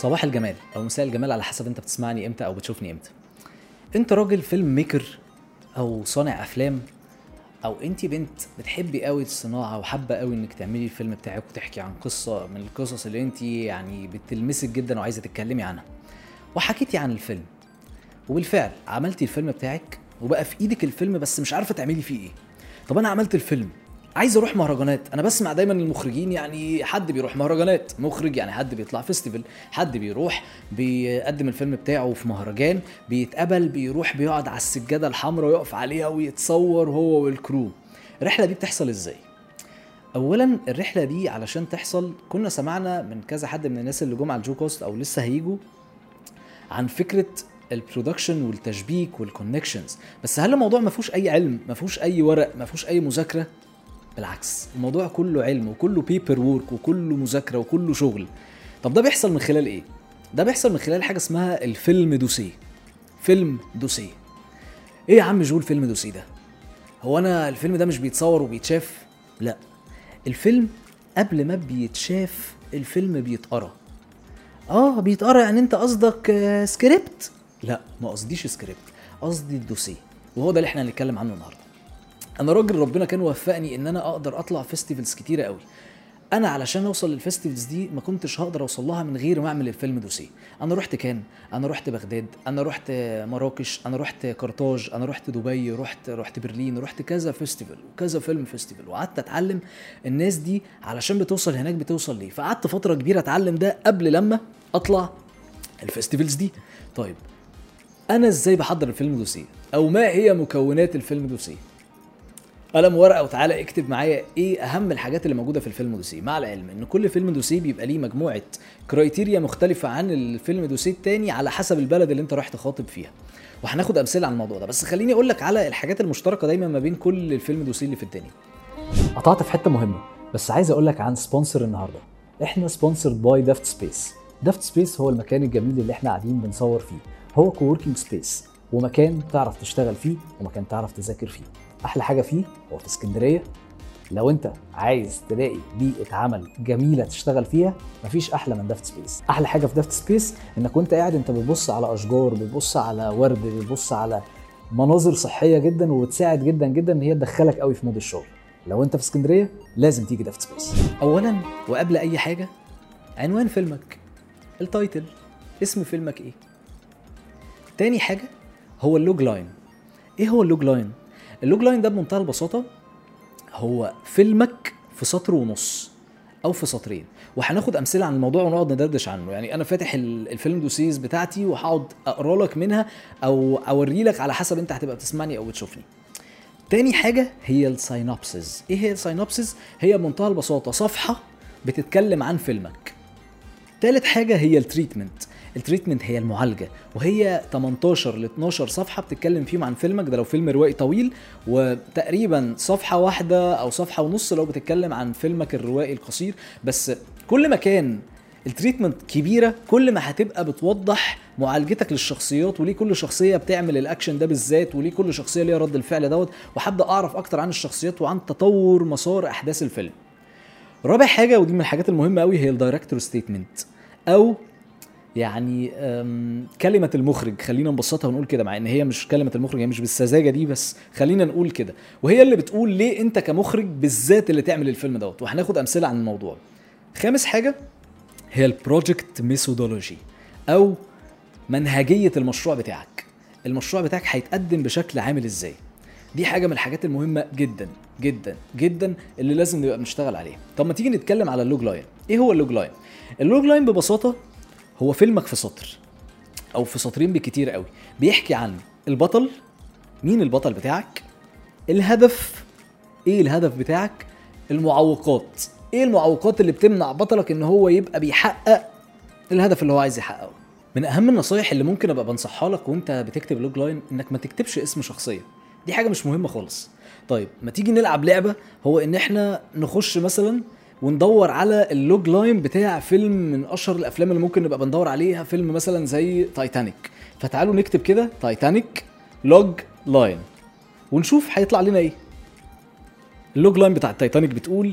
صباح الجمال أو مساء الجمال على حسب أنت بتسمعني إمتى أو بتشوفني إمتى. أنت راجل film maker أو صانع أفلام أو أنت بنت بتحبي قوي الصناعة وحابة قوي إنك تعملي الفيلم بتاعك وتحكي عن قصة من القصص اللي أنت يعني بتلمسك جدا وعايزة تتكلمي عنها. وحكيتي عن الفيلم. وبالفعل عملتي الفيلم بتاعك وبقى في إيدك الفيلم بس مش عارفة تعملي فيه إيه. طب أنا عملت الفيلم عايز أروح مهرجانات. أنا بسمع دايما المخرجين يعني حد بيروح مهرجانات. مخرج يعني حد بيطلع festival حد بيروح بيقدم الفيلم بتاعه في مهرجان بيتقبل بيروح بيقعد على السجادة الحمراء ويقف عليها ويتصور هو وال crew. الرحلة دي بتحصل إزاي؟ اولا الرحلة دي علشان تحصل كنا سمعنا من كذا حد من الناس اللي جم على ال JoeCast أو لسه هيجوا عن فكرة ال production والتشبيك وال connections بس هل الموضوع ما فيهوش أي علم ما فيهوش أي ورق ما فيهوش أي مذاكرة؟ بالعكس الموضوع كله علم وكله paper work وكله مذاكرة وكله شغل. طب ده بيحصل من خلال إيه؟ ده بيحصل من خلال حاجة اسمها ال film dossier. film dossier. إيه يا عم جو ال film dossier ده؟ هو أنا الفيلم ده مش بيتصور وبيتشاف؟ لأ. الفيلم قبل ما بيتشاف الفيلم بيتقرأ. آه بيتقرأ يعني أنت قصدك آه، سكريبت لأ ما قصديش سكريبت قصدي الدوسيه وهو ده اللي إحنا هنتكلم عنه النهارده. أنا راجل ربنا كان وفقني إن أنا أقدر أطلع festivals كتيرة قوي. أنا علشان أوصل لل festivals دي ما كنتش هقدر أوصل لها من غير ما أعمل ال film dossier. أنا رحت كان أنا رحت بغداد أنا رحت مراكش أنا رحت قرطاج أنا رحت دبي رحت رحت برلين رحت كذا festival وكذا film festival وقعدت أتعلم الناس دي علشان بتوصل هناك بتوصل ليه. فقعدت فترة كبيرة أتعلم ده قبل لما أطلع ال festivals دي. طيب أنا إزاي بحضر ال film dossier؟ أو ما هي مكونات ال film dossier؟ قلم ورقة وتعالى اكتب معايا إيه أهم الحاجات اللي موجودة في ال film dossier. مع العلم إن كل film dossier بيبقى ليه مجموعة criteria مختلفة عن ال film dossier التاني على حسب البلد اللي انت رايح تخاطب فيها. وهناخد أمثلة عن الموضوع ده. بس خليني أقول لك على الحاجات المشتركة دايما ما بين كل ال film dossier اللي في الدنيا قطعت في حتة مهمة بس عايز أقول لك عن sponsor النهارده. إحنا sponsored by Daft Space Daft Space هو المكان الجميل اللي إحنا قاعدين بنصور فيه. هو coworking space ومكان تعرف تشتغل فيه ومكان تعرف تذاكر فيه. أحلى حاجة فيه هو في اسكندرية. لو أنت عايز تلاقي بيئة عمل جميلة تشتغل فيها مفيش أحلى من Daft Space. أحلى حاجة في Daft Space إنك وأنت قاعد أنت بتبص على أشجار بتبص على ورد بتبص على مناظر صحية جدا وبتساعد جدا جدا إن هي تدخلك قوي في mood الشغل. لو أنت في اسكندرية لازم تيجي Daft Space. اولا وقبل أي حاجة عنوان فيلمك ال title اسم فيلمك إيه؟ تاني حاجة هو ال logline. إيه هو ال logline؟ ال logline ده بمنتهى البساطة هو فيلمك في سطر ونص أو في سطرين. وهناخد أمثلة عن الموضوع ونقعد ندردش عنه. يعني أنا فاتح ال- film dossiers بتاعتي وهقعد أقرأ لك منها أو أوري لك على حسب أنت هتبقى بتسمعني أو بتشوفني. تاني حاجة هي ال synopsis إيه هي ال synopsis هي بمنتهى البساطة صفحة بتتكلم عن فيلمك. تالت حاجة هي ال treatment. ال treatment هي المعالجة وهي 18 ل 12 صفحة بتتكلم فيهم عن فيلمك ده لو فيلم روائي طويل وتقريبا صفحة واحدة أو صفحة ونص لو بتتكلم عن فيلمك الروائي القصير. بس كل ما كان ال treatment كبيرة كل ما هتبقى بتوضح معالجتك للشخصيات وليه كل شخصية بتعمل الأكشن ده بالذات وليه كل شخصية ليها رد الفعل دوت وهبدأ أعرف أكتر عن الشخصيات وعن تطور مسار أحداث الفيلم. رابع حاجة ودي من الحاجات المهمة قوي هي ال director statement أو يعني كلمة المخرج خلينا نبسطها ونقول كده مع إن هي مش كلمة المخرج هي مش بالسذاجة دي بس خلينا نقول كده. وهي اللي بتقول ليه أنت كمخرج بالذات اللي تعمل الفيلم دوت؟ وهناخد أمثلة عن الموضوع. خامس حاجة هي ال project methodology أو منهجية المشروع بتاعك. المشروع بتاعك هيتقدم بشكل عامل إزاي؟ دي حاجة من الحاجات المهمة جدا جدا جدا اللي لازم نبقى بنشتغل عليها. طب ما تيجي نتكلم على ال logline إيه هو ال logline ال logline ببساطة هو فيلمك في سطر أو في سطرين بكتير قوي بيحكي عن البطل مين البطل بتاعك؟ الهدف إيه الهدف بتاعك؟ المعوقات. إيه المعوقات اللي بتمنع بطلك إن هو يبقى بيحقق الهدف اللي هو عايز يحققه؟ من أهم النصايح اللي ممكن أبقى بنصحها لك وأنت بتكتب logline إنك ما تكتبش اسم شخصية. دي حاجة مش مهمة خالص. طيب ما تيجي نلعب لعبة هو إن إحنا نخش مثلا وندور على ال logline بتاع فيلم من أشهر الأفلام اللي ممكن نبقى بندور عليها فيلم مثلا زي تايتانيك فتعالوا نكتب كده تايتانيك logline. ونشوف هيطلع لنا إيه. ال logline بتاع التايتانيك بتقول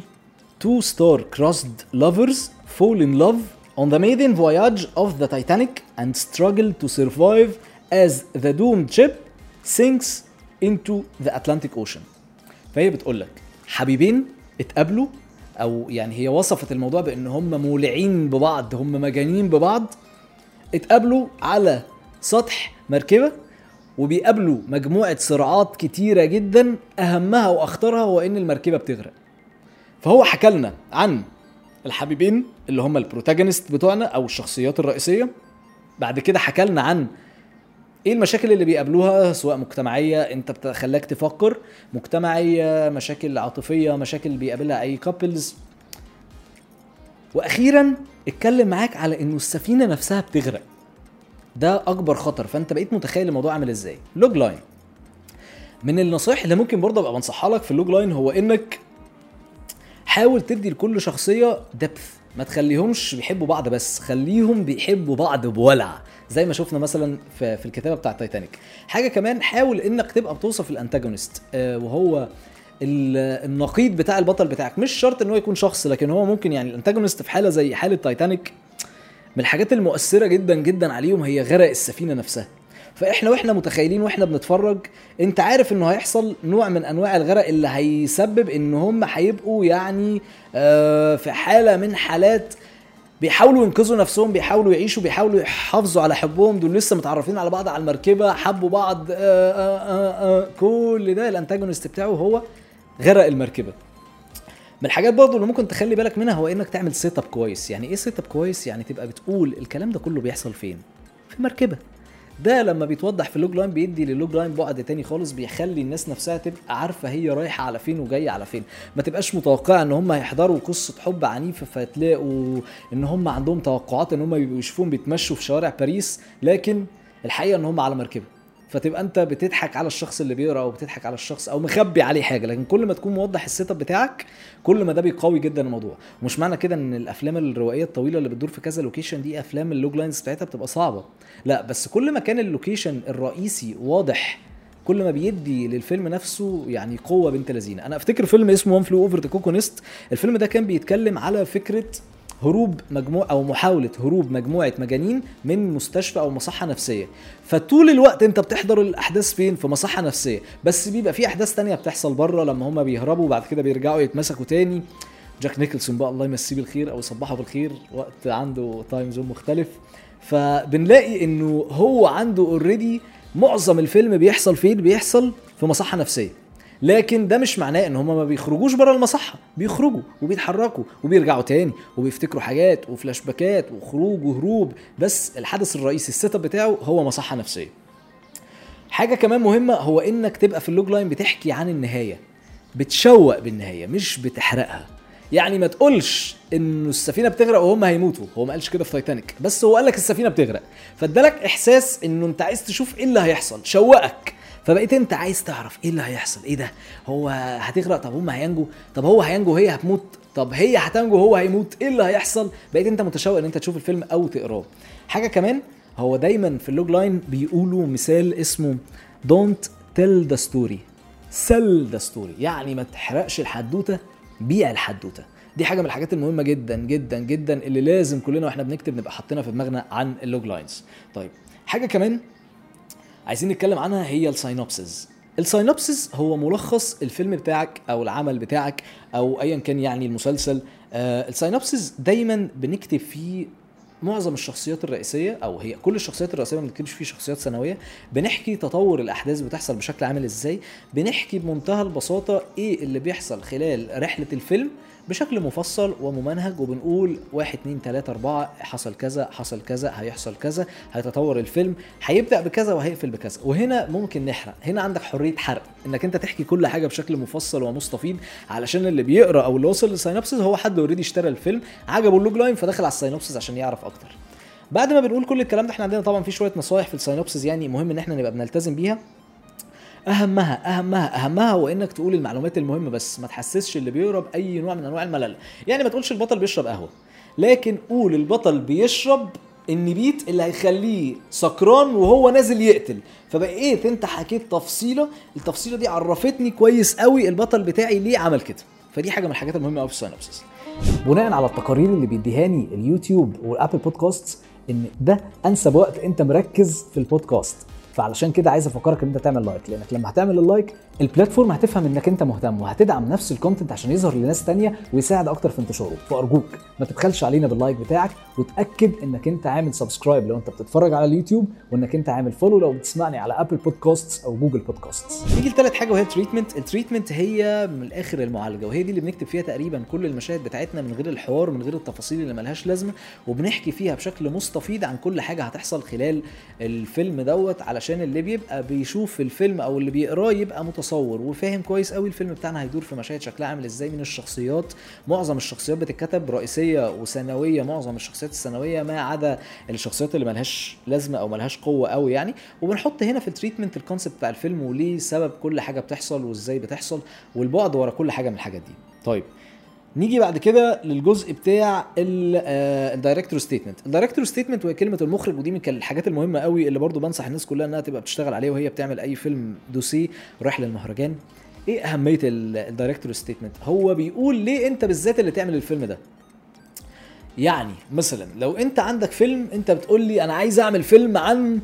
two star crossed lovers fall in love on the maiden voyage of the Titanic and struggle to survive as the doomed ship sinks into the Atlantic Ocean. فهي بتقول لك حبيبين اتقابلوا أو يعني هي وصفت الموضوع بأن هم مولعين ببعض هم مجانين ببعض. اتقابلوا على سطح مركبة وبيقابلوا مجموعة صراعات كتيرة جدا أهمها وأخطرها هو إن المركبة بتغرق. فهو حكى لنا عن الحبيبين اللي هم ال protagonists بتوعنا أو الشخصيات الرئيسية. بعد كده حكى لنا عن إيه المشاكل اللي بيقابلوها سواء مجتمعية؟ أنت بتخليك تفكر. مجتمعية مشاكل عاطفية مشاكل بيقابلها أي couples وأخيرا اتكلم معاك على إنه السفينة نفسها بتغرق. ده أكبر خطر. فأنت بقيت متخيل الموضوع عامل إزاي. logline من النصائح اللي ممكن برضه أبقى بنصحها لك في ال logline هو إنك حاول تدي لكل شخصية دبث ما تخليهمش بيحبوا بعض بس خليهم بيحبوا بعض بولع زي ما شفنا مثلا في, الكتابة بتاع تايتانيك حاجة كمان حاول إنك تبقى بتوصف الأنتاجونست آه وهو ال- النقيض بتاع البطل بتاعك. مش شرط إن هو يكون شخص لكن هو ممكن يعني الأنتاجونست في حالة زي حالة تايتانيك من الحاجات المؤثرة جدا جدا عليهم هي غرق السفينة نفسها. فإحنا وإحنا متخيلين وإحنا بنتفرج أنت عارف إنه هيحصل نوع من أنواع الغرق اللي هيسبب إن هم هيبقوا يعني آه في حالة من حالات بيحاولوا ينقذوا نفسهم بيحاولوا يعيشوا بيحاولوا يحافظوا على حبهم دول لسه متعرفين على بعض على المركبة حبوا بعض آه آه كل ده. ال antagonist بتاعه هو غرق المركبة. من الحاجات برضه اللي ممكن تخلي بالك منها هو إنك تعمل setup كويس. يعني إيه setup كويس؟ يعني تبقى بتقول الكلام ده كله بيحصل فين؟ في مركبة. ده لما بيتوضح في ال logline بيدي لل logline بعد تاني خالص بيخلي الناس نفسها تبقى عارفة هي رايحة على فين وجاية على فين. ما تبقاش متوقعة إن هم هيحضروا قصة حب عنيفة فتلاقوا إن هم عندهم توقعات إن هم بيبقوا يشوفون بيتمشوا في شوارع باريس لكن الحقيقة إن هم على مركبة. فتبقى انت بتضحك على الشخص اللي بيقرا أو بتضحك على الشخص أو مخبي عليه حاجة لكن كل ما تكون موضح ال setup بتاعك كل ما ده بيقوي جدا الموضوع. ومش معنى كده إن الأفلام الروائية الطويلة اللي بتدور في كذا location دي أفلام ال loglines بتاعتها بتبقى صعبة. لا بس كل ما كان ال location الرئيسي واضح كل ما بيدي للفيلم نفسه يعني قوة بنت لذينا. أنا أفتكر فيلم اسمه One Flew Over the Cuckoo's Nest الفيلم ده كان بيتكلم على فكرة هروب مجموع أو محاولة هروب مجموعة مجانين من مستشفى أو مصحة نفسية. فطول الوقت أنت بتحضر الأحداث فين؟ في مصحة نفسية. بس بيبقى في أحداث تانية بتحصل بره لما هم بيهربوا وبعد كده بيرجعوا يتمسكوا تاني. جاك نيكلسون بقى الله يمسيه بالخير أو يصبحه بالخير. وقت عنده time zone مختلف. فبنلاقي إنه هو عنده already معظم الفيلم بيحصل فين؟ بيحصل في مصحة نفسية. لكن ده مش معناه إن هم ما بيخرجوش بره المصحة. بيخرجوا وبيتحركوا وبيرجعوا تاني وبيفتكروا حاجات وفلاش باكات وخروج وهروب. بس الحدث الرئيسي ال setup بتاعه هو مصحة نفسية. حاجة كمان مهمة هو إنك تبقى في ال logline بتحكي عن النهاية. بتشوق بالنهاية مش بتحرقها. يعني ما تقولش إنه السفينة بتغرق وهم هيموتوا. هو ما قالش كده في تايتانيك. بس هو قال لك السفينة بتغرق. فادالك إحساس إنه أنت عايز تشوف إيه اللي هيحصل. شوقك. فبقيت انت عايز تعرف إيه اللي هيحصل؟ إيه ده؟ هو هتغرق؟ طب هم هينجوا طب هو هينجو وهي هتموت؟ طب هي هتنجو هو هيموت؟ إيه اللي هيحصل؟ بقيت انت متشوق ان انت تشوف الفيلم أو تقراه. حاجة كمان هو دايما في ال logline بيقولوا مثال اسمه don't tell the story sell the story يعني ما تحرقش الحدوتة بيع الحدوتة. دي حاجة من الحاجات المهمة جدا جدا جدا اللي لازم كلنا وإحنا بنكتب نبقى حاطينها في دماغنا عن ال loglines. طيب حاجة كمان عايزين نتكلم عنها هي ال synopsis ال synopsis هو ملخص الفيلم بتاعك أو العمل بتاعك أو ايا كان يعني المسلسل. آه ال synopsis دايما بنكتب فيه معظم الشخصيات الرئيسية أو هي كل الشخصيات الرئيسية ما بنكتبش فيه شخصيات ثانويه بنحكي تطور الأحداث بتحصل بشكل عامل إزاي؟ بنحكي بمنتهى البساطة إيه اللي بيحصل خلال رحلة الفيلم. بشكل مفصل وممنهج وبنقول واحد اتنين تلاتة أربعة حصل كذا حصل كذا هيحصل كذا هيتطور الفيلم هيبدأ بكذا وهيقفل بكذا. وهنا ممكن نحرق. هنا عندك حرية حرق. إنك أنت تحكي كل حاجة بشكل مفصل ومستفيض علشان اللي بيقرأ أو اللي وصل لل synopsis هو حد already اشترى الفيلم عجبه ال logline فدخل على ال synopsis عشان يعرف أكتر. بعد ما بنقول كل الكلام ده إحنا عندنا طبعا في شوية نصايح في ال synopsis يعني مهم إن إحنا نبقى بنلتزم بيها. أهمها أهمها أهمها هو انك تقول المعلومات المهمة بس ما تحسسش اللي بيقرا باي نوع من أنواع الملل. يعني ما تقولش البطل بيشرب قهوة لكن قول البطل بيشرب النبيت اللي هيخليه سكران وهو نازل يقتل. فبقيت أنت حكيت تفصيلة التفصيلة دي عرفتني كويس قوي البطل بتاعي ليه عمل كده. فدي حاجة من الحاجات المهمة قوي في ال synopsis بناء على التقارير اللي بيديهاني اليوتيوب وال Apple Podcast إن ده أنسب وقت أنت مركز في البودكاست. فعلشان كده عايز أفكرك إن أنت تعمل like لأنك لما هتعمل ال like ال platform هتفهم إنك أنت مهتم وهتدعم نفس ال content عشان يظهر لناس تانية ويساعد أكتر في انتشاره. فأرجوك ما تبخلش علينا بال like بتاعك وتأكد إنك أنت عامل subscribe لو أنت بتتفرج على اليوتيوب وإنك أنت عامل follow لو بتسمعني على Apple Podcast أو Google Podcast نيجي لثالث حاجة وهي ال treatment ال treatment هي من الآخر المعالجة وهي دي اللي بنكتب فيها تقريبا كل المشاهد بتاعتنا من غير الحوار من غير التفاصيل اللي ملهاش لازمة وبنحكي فيها بشكل مستفيض عن كل حاجة هتحصل خلال الفيلم دوت علشان اللي بيبقى بيشوف الفيلم أو اللي بيقراه يبقى متصور وفاهم كويس قوي الفيلم بتاعنا هيدور في مشاهد شكلها عامل إزاي من الشخصيات؟ معظم الشخصيات بتتكتب رئيسية وثانوية معظم الشخصيات الثانوية ما عدا الشخصيات اللي ملهاش لازمة أو ملهاش قوة قوي يعني. وبنحط هنا في ال treatment ال concept بتاع الفيلم وليه سبب كل حاجة بتحصل وإزاي بتحصل والبعد ورا كل حاجة من الحاجات دي. طيب نيجي بعد كده للجزء بتاع ال director statement ال director statement وهي كلمة المخرج ودي من الحاجات المهمة قوي اللي برضو بنصح الناس كلها إنها تبقى بتشتغل عليه وهي بتعمل أي فيلم دوسيه رايح للمهرجان. إيه أهمية ال director statement هو بيقول ليه أنت بالذات اللي تعمل الفيلم ده؟ يعني مثلا لو أنت عندك فيلم أنت بتقول لي أنا عايز أعمل فيلم عن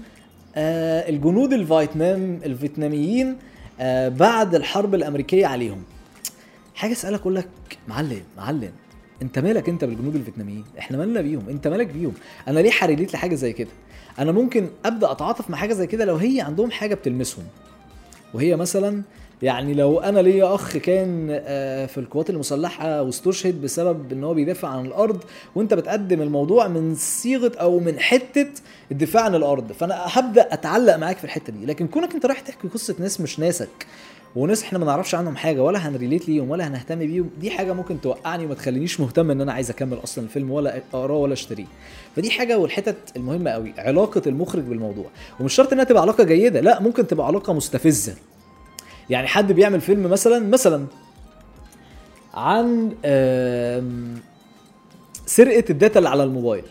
آه الجنود الفيتنام الفيتناميين آه بعد الحرب الأمريكية عليهم. حاجة أسألك أقول لك معلم معلم أنت مالك أنت بالجنود الفيتناميين؟ إحنا مالنا بيهم أنت مالك بيهم؟ أنا ليه حريليت لحاجة زي كده؟ أنا ممكن أبدأ أتعاطف مع حاجة زي كده لو هي عندهم حاجة بتلمسهم. وهي مثلا يعني لو أنا ليا أخ كان في القوات المسلحة واستشهد بسبب إن هو بيدافع عن الأرض وأنت بتقدم الموضوع من صيغة أو من حتة الدفاع عن الأرض فأنا هبدأ أتعلق معاك في الحتة دي. لكن كونك أنت رايح تحكي قصة ناس مش ناسك وناس إحنا ما نعرفش عنهم حاجة ولا هنريليت ليهم ولا هنهتم بيهم دي حاجة ممكن توقعني وما تخلينيش مهتم إن أنا عايز أكمل أصلا الفيلم ولا أقرأه ولا أشتريه. فدي حاجة والحتت المهمة قوي علاقة المخرج بالموضوع. ومش شرط إنها تبقى علاقة جيدة لا ممكن تبقى علاقة مستفزة. يعني حد بيعمل فيلم مثلا مثلا عن سرقة ال data اللي على الموبايل.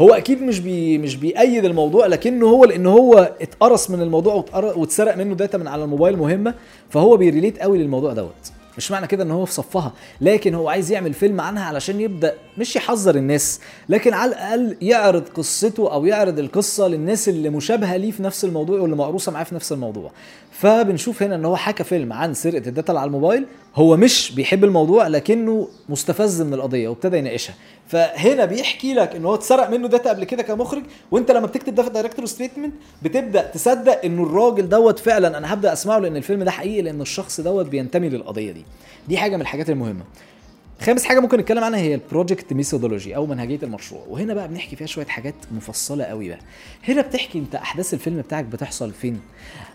هو أكيد مش بي مش بيأيد الموضوع لكنه هو لأن هو اتقرص من الموضوع واتسرق منه data من على الموبايل مهمة فهو بي relate قوي للموضوع دوت. مش معنى كده إن هو في صفها. لكن هو عايز يعمل فيلم عنها علشان يبدأ مش يحذر الناس لكن على الأقل يعرض قصته أو يعرض القصة للناس اللي مشابهة ليه في نفس الموضوع واللي مقروصة معاه في نفس الموضوع. فبنشوف هنا إن هو حكى فيلم عن سرقة ال data اللي على الموبايل هو مش بيحب الموضوع لكنه مستفز من القضية وابتدى يناقشها. فهنا بيحكي لك إن هو اتسرق منه data قبل كده كمخرج وأنت لما بتكتب ده في ال director statement بتبدأ تصدق إنه الراجل دوت فعلا أنا هبدأ أسمعه لأن الفيلم ده حقيقي لأن الشخص دوت بينتمي للقضية دي. دي حاجة من الحاجات المهمة. خامس حاجة ممكن نتكلم عنها هي ال project methodology أو منهجية المشروع. وهنا بقى بنحكي فيها شوية حاجات مفصلة قوي بقى. هنا بتحكي أنت أحداث الفيلم بتاعك بتحصل فين؟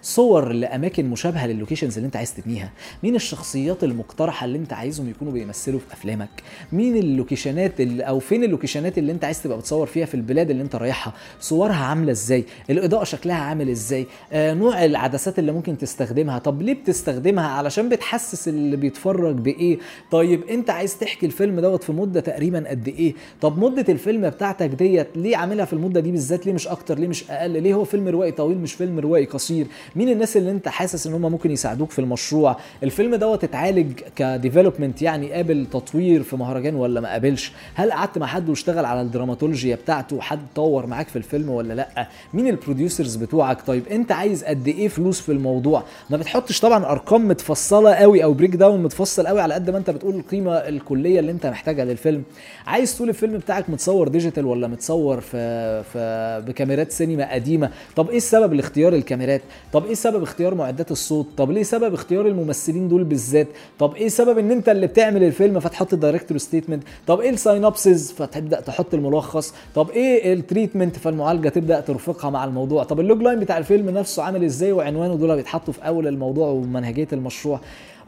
صور لأماكن مشابهة للوكيشنز اللي أنت عايز تبنيها. مين الشخصيات المقترحة اللي أنت عايزهم يكونوا بيمثلوا في أفلامك؟ مين ال location ات اللي أو فين اللوكيشنات اللي أنت عايز تبقى بتصور فيها في البلاد اللي أنت رايحها؟ صورها عاملة إزاي؟ الإضاءة شكلها عامل إزاي؟ آه نوع العدسات اللي ممكن تستخدمها؟ طب ليه بتستخدمها؟ علشان بتحسس اللي بيتفرج بإيه؟ طيب أنت عايز تحكي الفيلم دوت في مدة تقريبا قد إيه؟ طب مدة الفيلم بتاعتك ديت ليه عاملها في المدة دي بالذات؟ ليه مش أكتر؟ ليه مش أقل؟ ليه هو فيلم روائي طويل مش فيلم روائي قصير؟ مين الناس اللي أنت حاسس إن هم ممكن يساعدوك في المشروع؟ الفيلم دوت اتعالج ك development يعني قابل تطوير في مهرجان ولا ما قابلش؟ هل قعدت مع حد واشتغل على الدراماتولوجيا بتاعته؟ حد طور معاك في الفيلم ولا لأ؟ مين ال producers بتوعك؟ طيب أنت عايز قد إيه فلوس في الموضوع؟ ما بتحطش طبعا أرقام متفصلة قوي أو breakdown متفصل قوي على قد ما أنت بتقول القيمة الكلية اللي انت محتاجها للفيلم. عايز طول الفيلم بتاعك متصور digital ولا متصور في في بكاميرات سينما قديمة؟ طب إيه السبب لاختيار الكاميرات؟ طب إيه سبب اختيار معدات الصوت؟ طب ليه سبب اختيار الممثلين دول بالذات؟ طب إيه سبب ان انت اللي بتعمل الفيلم فتحط ال director statement طب إيه ال synopsis فتبدأ تحط الملخص؟ طب إيه ال treatment فالمعالجة تبدأ ترفقها مع الموضوع؟ طب ال logline بتاع الفيلم نفسه عامل إزاي وعنوانه دول بيتحطوا في أول الموضوع ومنهجية المشروع؟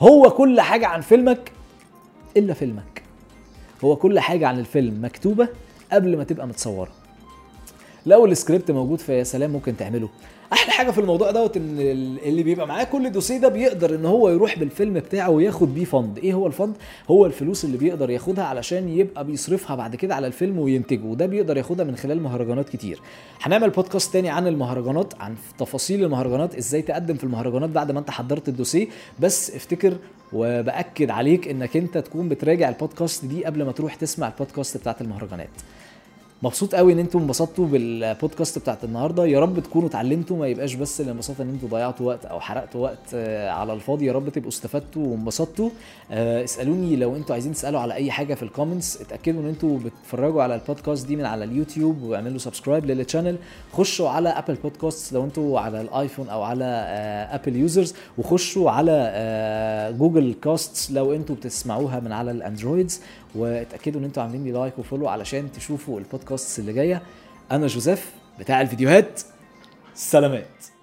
هو كل حاجة عن فيلمك إلا فيلمك. هو كل حاجة عن الفيلم مكتوبة قبل ما تبقى متصورة. لو السكريبت موجود فيا سلام ممكن تعمله. أحلى حاجة في الموضوع دوت إن اللي بيبقى معاه كل دوسيه ده بيقدر إن هو يروح بالفيلم بتاعه وياخد بيه fund. إيه هو ال fund؟ هو الفلوس اللي بيقدر ياخدها علشان يبقى بيصرفها بعد كده على الفيلم وينتجه وده بيقدر ياخدها من خلال مهرجانات كتير. هنعمل بودكاست تاني عن المهرجانات عن تفاصيل المهرجانات إزاي تقدم في المهرجانات بعد ما أنت حضرت الدوسيه. بس افتكر وبأكد عليك إنك أنت تكون بتراجع البودكاست دي قبل ما تروح تسمع البودكاست بتاعت المهرجانات. مبسوط قوي ان أنتم انبسطتوا بالبودكاست بتاعت النهارده. يا رب تكونوا اتعلمتوا ما يبقاش بس الانبساط ان أنتوا ضيعتوا وقت أو حرقتوا وقت آه، على الفاضي. يا رب تبقوا استفدتوا وانبسطتوا. آه، اسألوني لو أنتوا عايزين تسألوا على أي حاجة في ال comments اتأكدوا ان أنتوا بتتفرجوا على البودكاست دي من على اليوتيوب واعملوا subscribe لل channel خشوا على Apple Podcast لو أنتوا على ال iPhone أو على Apple آه، users وخشوا على Google Cast لو أنتوا بتسمعوها من على ال Androids واتأكدوا إن أنتوا عاملين لي لايك وفولو علشان تشوفوا البودكاست اللي جاية. أنا جوزيف بتاع الفيديوهات سلامات.